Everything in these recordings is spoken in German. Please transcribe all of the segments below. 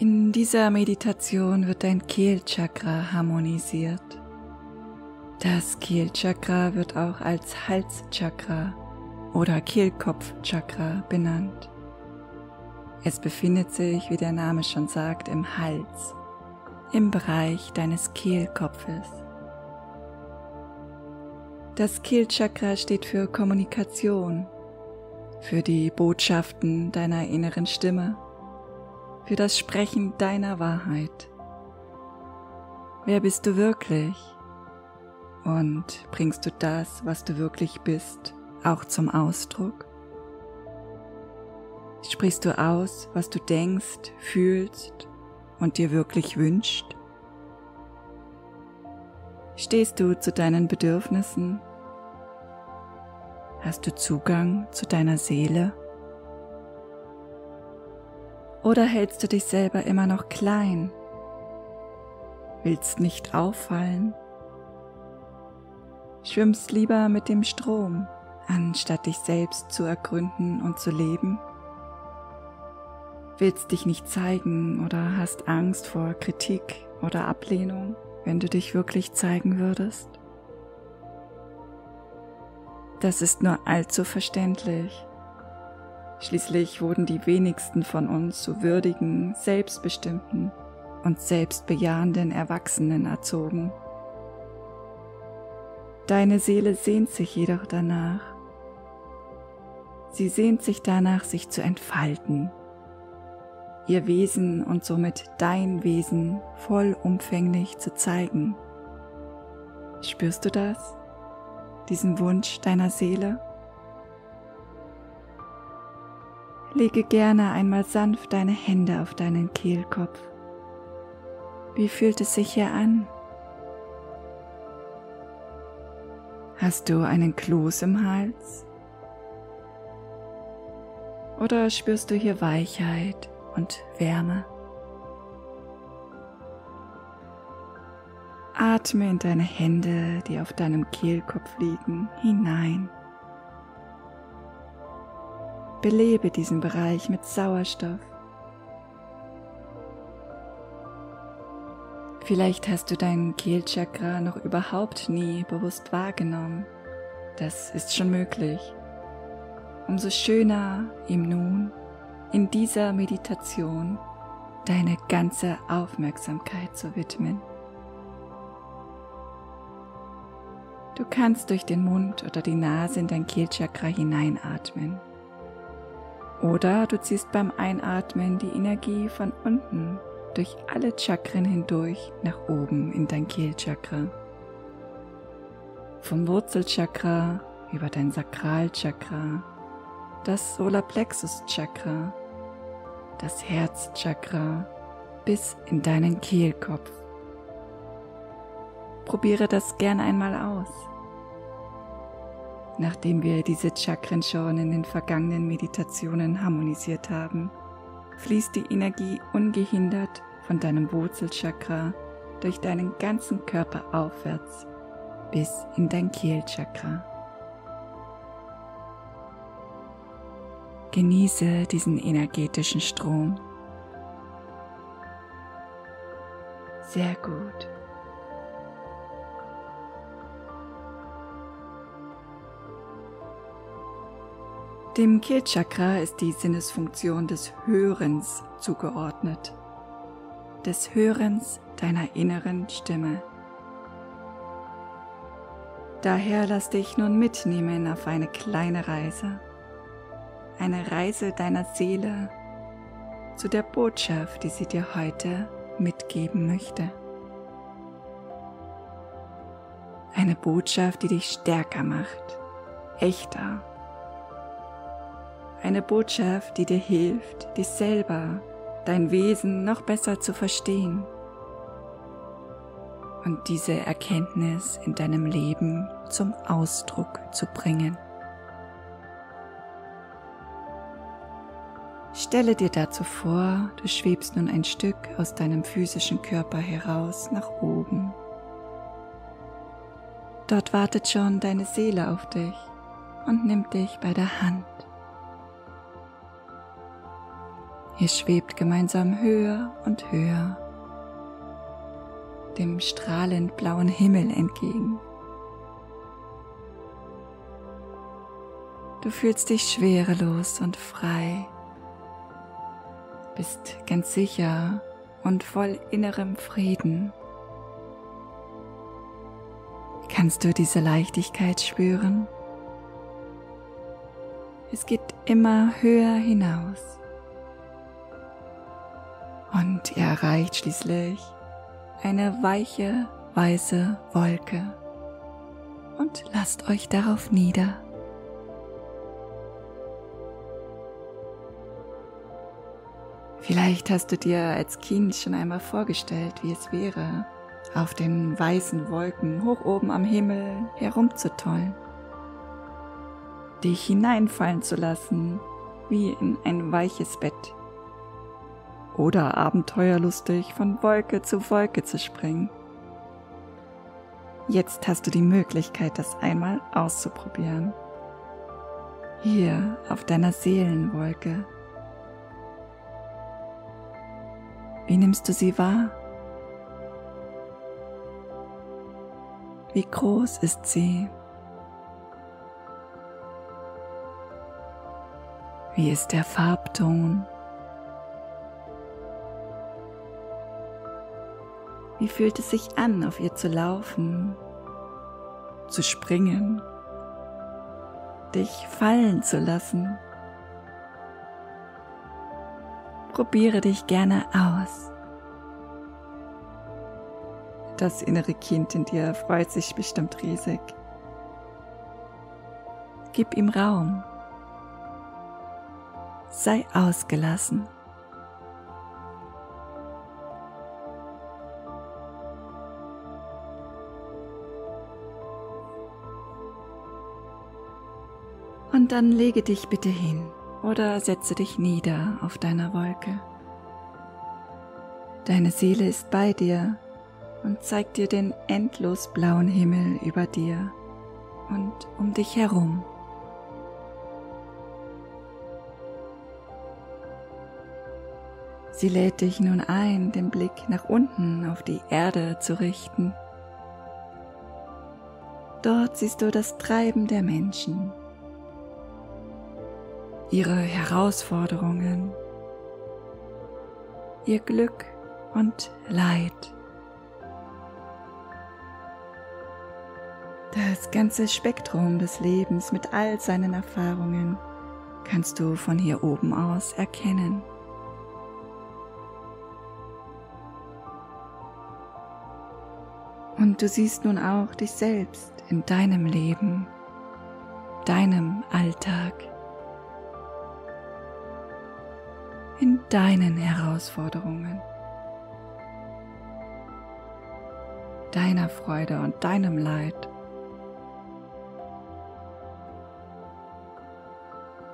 In dieser Meditation wird dein Kehlchakra harmonisiert. Das Kehlchakra wird auch als Halschakra oder Kehlkopfchakra benannt. Es befindet sich, wie der Name schon sagt, im Hals, im Bereich deines Kehlkopfes. Das Kehlchakra steht für Kommunikation, für die Botschaften deiner inneren Stimme für das Sprechen deiner Wahrheit. Wer bist du wirklich? Und bringst du das, was du wirklich bist, auch zum Ausdruck? Sprichst du aus, was du denkst, fühlst und dir wirklich wünscht? Stehst du zu deinen Bedürfnissen? Hast du Zugang zu deiner Seele? Oder hältst du dich selber immer noch klein? Willst nicht auffallen? Schwimmst lieber mit dem Strom, anstatt dich selbst zu ergründen und zu leben? Willst dich nicht zeigen oder hast Angst vor Kritik oder Ablehnung, wenn du dich wirklich zeigen würdest? Das ist nur allzu verständlich. Schließlich wurden die wenigsten von uns zu würdigen, selbstbestimmten und selbstbejahenden Erwachsenen erzogen. Deine Seele sehnt sich jedoch danach. Sie sehnt sich danach, sich zu entfalten, ihr Wesen und somit dein Wesen vollumfänglich zu zeigen. Spürst du das? Diesen Wunsch deiner Seele? Lege gerne einmal sanft deine Hände auf deinen Kehlkopf. Wie fühlt es sich hier an? Hast du einen Kloß im Hals? Oder spürst du hier Weichheit und Wärme? Atme in deine Hände, die auf deinem Kehlkopf liegen, hinein. Belebe diesen Bereich mit Sauerstoff. Vielleicht hast du dein Kehlchakra noch überhaupt nie bewusst wahrgenommen. Das ist schon möglich. Umso schöner ihm nun in dieser Meditation deine ganze Aufmerksamkeit zu widmen. Du kannst durch den Mund oder die Nase in dein Kehlchakra hineinatmen. Oder du ziehst beim Einatmen die Energie von unten durch alle Chakren hindurch nach oben in dein Kehlchakra. Vom Wurzelchakra über dein Sakralchakra, das Solarplexus-Chakra, das Herzchakra bis in deinen Kehlkopf. Probiere das gern einmal aus. Nachdem wir diese Chakren schon in den vergangenen Meditationen harmonisiert haben, fließt die Energie ungehindert von deinem Wurzelchakra durch deinen ganzen Körper aufwärts bis in dein Kehlchakra. Genieße diesen energetischen Strom. Sehr gut. Dem Kehlchakra ist die Sinnesfunktion des Hörens zugeordnet, des Hörens deiner inneren Stimme. Daher lass dich nun mitnehmen auf eine kleine Reise, eine Reise deiner Seele zu der Botschaft, die sie dir heute mitgeben möchte. Eine Botschaft, die dich stärker macht, echter eine Botschaft, die dir hilft, dich selber, dein Wesen noch besser zu verstehen und diese Erkenntnis in deinem Leben zum Ausdruck zu bringen. Stelle dir dazu vor, du schwebst nun ein Stück aus deinem physischen Körper heraus nach oben. Dort wartet schon deine Seele auf dich und nimmt dich bei der Hand. Ihr schwebt gemeinsam höher und höher dem strahlend blauen Himmel entgegen. Du fühlst dich schwerelos und frei, bist ganz sicher und voll innerem Frieden. Kannst du diese Leichtigkeit spüren? Es geht immer höher hinaus. Und ihr erreicht schließlich eine weiche, weiße Wolke und lasst euch darauf nieder. Vielleicht hast du dir als Kind schon einmal vorgestellt, wie es wäre, auf den weißen Wolken hoch oben am Himmel herumzutollen, dich hineinfallen zu lassen wie in ein weiches Bett oder abenteuerlustig von Wolke zu Wolke zu springen. Jetzt hast du die Möglichkeit, das einmal auszuprobieren. Hier auf deiner Seelenwolke. Wie nimmst du sie wahr? Wie groß ist sie? Wie ist der Farbton? Wie fühlt es sich an, auf ihr zu laufen, zu springen, dich fallen zu lassen? Probiere dich gerne aus. Das innere Kind in dir freut sich bestimmt riesig. Gib ihm Raum. Sei ausgelassen. Dann lege dich bitte hin oder setze dich nieder auf deiner Wolke. Deine Seele ist bei dir und zeigt dir den endlos blauen Himmel über dir und um dich herum. Sie lädt dich nun ein, den Blick nach unten auf die Erde zu richten. Dort siehst du das Treiben der Menschen, ihre Herausforderungen, ihr Glück und Leid. Das ganze Spektrum des Lebens mit all seinen Erfahrungen kannst du von hier oben aus erkennen. Und du siehst nun auch dich selbst in deinem Leben, deinem Alltag. In deinen Herausforderungen, deiner Freude und deinem Leid.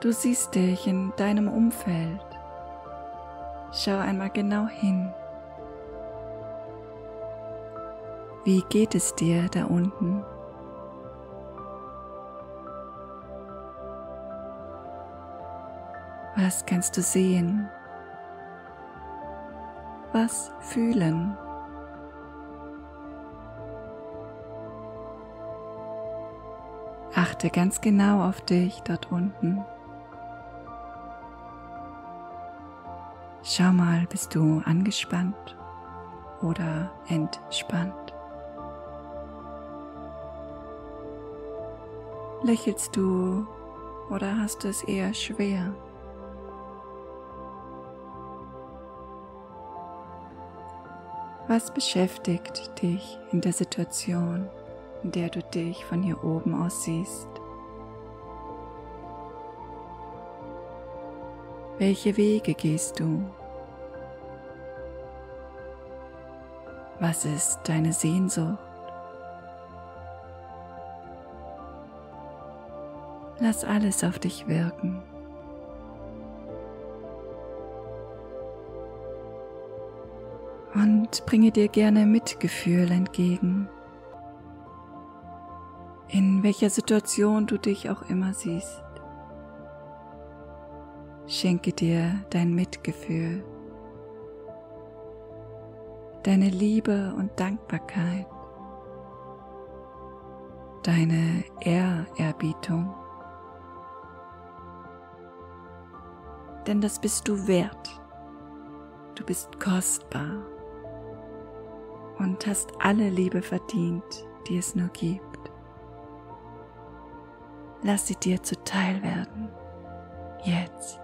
Du siehst dich in deinem Umfeld. Schau einmal genau hin. Wie geht es dir da unten? Was kannst du sehen? Was fühlen? Achte ganz genau auf dich dort unten. Schau mal, bist du angespannt oder entspannt? Lächelst du oder hast du es eher schwer? Was beschäftigt dich in der Situation, in der du dich von hier oben aus siehst? Welche Wege gehst du? Was ist deine Sehnsucht? Lass alles auf dich wirken. Und bringe dir gerne Mitgefühl entgegen, in welcher Situation du dich auch immer siehst. schenke dir dein Mitgefühl, deine Liebe und Dankbarkeit, deine Ehrerbietung. Denn das bist du wert. Du bist kostbar und hast alle Liebe verdient, die es nur gibt. Lass sie dir zuteil werden. Jetzt.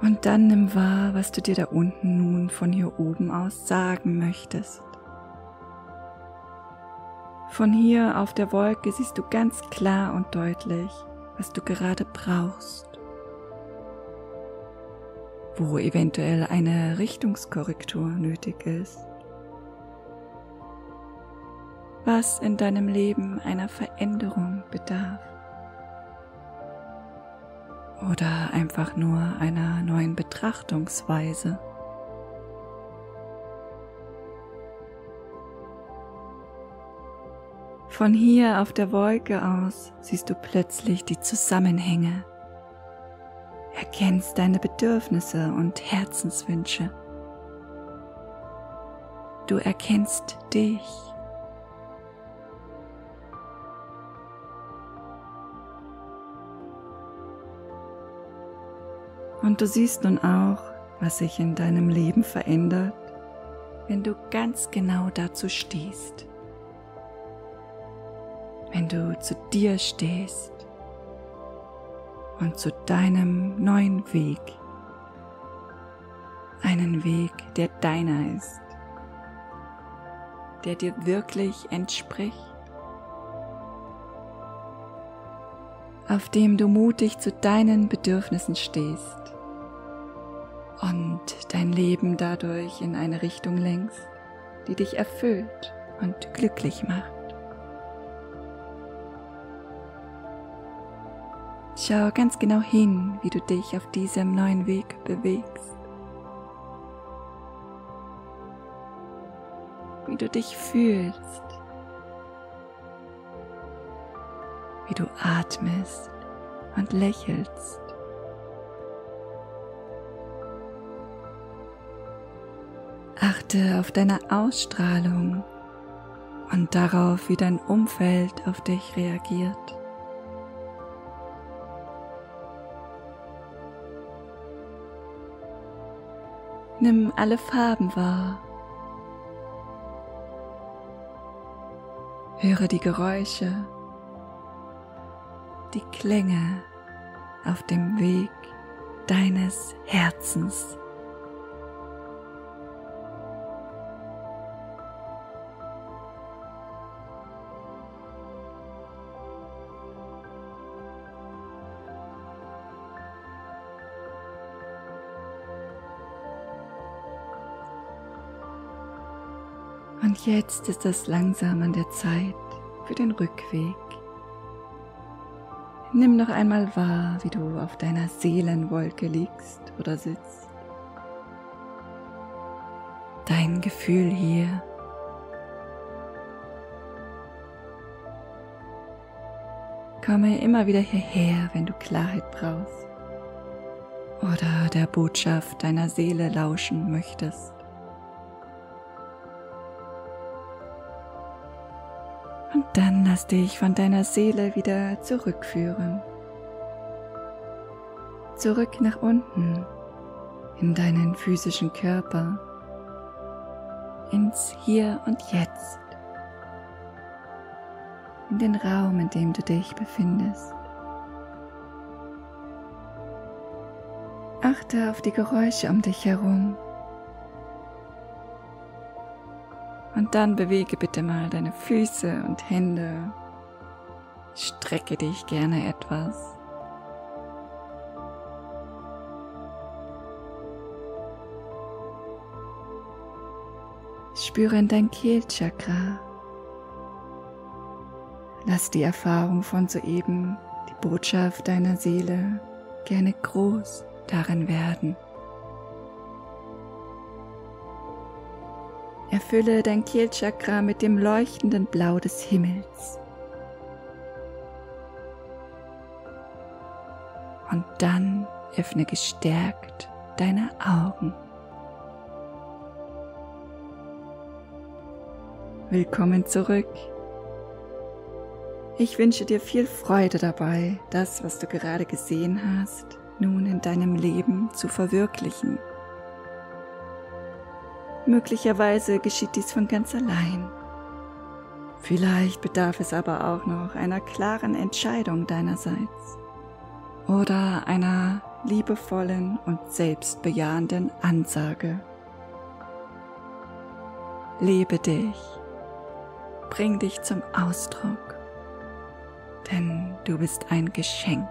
Und dann nimm wahr, was du dir da unten nun von hier oben aus sagen möchtest. Von hier auf der Wolke siehst du ganz klar und deutlich, was du gerade brauchst, wo eventuell eine Richtungskorrektur nötig ist, was in deinem Leben einer Veränderung bedarf. Oder einfach nur einer neuen Betrachtungsweise. Von hier auf der Wolke aus siehst du plötzlich die Zusammenhänge, erkennst deine Bedürfnisse und Herzenswünsche. Du erkennst dich. Und du siehst nun auch, was sich in deinem Leben verändert, wenn du ganz genau dazu stehst wenn du zu dir stehst und zu deinem neuen Weg, einen Weg, der deiner ist, der dir wirklich entspricht, auf dem du mutig zu deinen Bedürfnissen stehst und dein Leben dadurch in eine Richtung lenkst, die dich erfüllt und glücklich macht. Schau ganz genau hin, wie du dich auf diesem neuen Weg bewegst. Wie du dich fühlst. Wie du atmest und lächelst. Achte auf deine Ausstrahlung und darauf, wie dein Umfeld auf dich reagiert. Nimm alle Farben wahr. Höre die Geräusche, die Klänge auf dem Weg deines Herzens. Und jetzt ist es langsam an der Zeit für den Rückweg. Nimm noch einmal wahr, wie du auf deiner Seelenwolke liegst oder sitzt. Dein Gefühl hier. Komme immer wieder hierher, wenn du Klarheit brauchst oder der Botschaft deiner Seele lauschen möchtest. Dann lass dich von deiner Seele wieder zurückführen. Zurück nach unten in deinen physischen Körper, ins Hier und Jetzt, in den Raum, in dem du dich befindest. Achte auf die Geräusche um dich herum Und dann bewege bitte mal deine Füße und Hände. Strecke dich gerne etwas. Spüre in dein Kehlchakra. Lass die Erfahrung von soeben, die Botschaft deiner Seele, gerne groß darin werden. Erfülle dein Kehlchakra mit dem leuchtenden Blau des Himmels. Und dann öffne gestärkt deine Augen. Willkommen zurück. Ich wünsche dir viel Freude dabei, das, was du gerade gesehen hast, nun in deinem Leben zu verwirklichen. Möglicherweise geschieht dies von ganz allein. Vielleicht bedarf es aber auch noch einer klaren Entscheidung deinerseits oder einer liebevollen und selbstbejahenden Ansage. Lebe dich, bring dich zum Ausdruck, denn du bist ein Geschenk.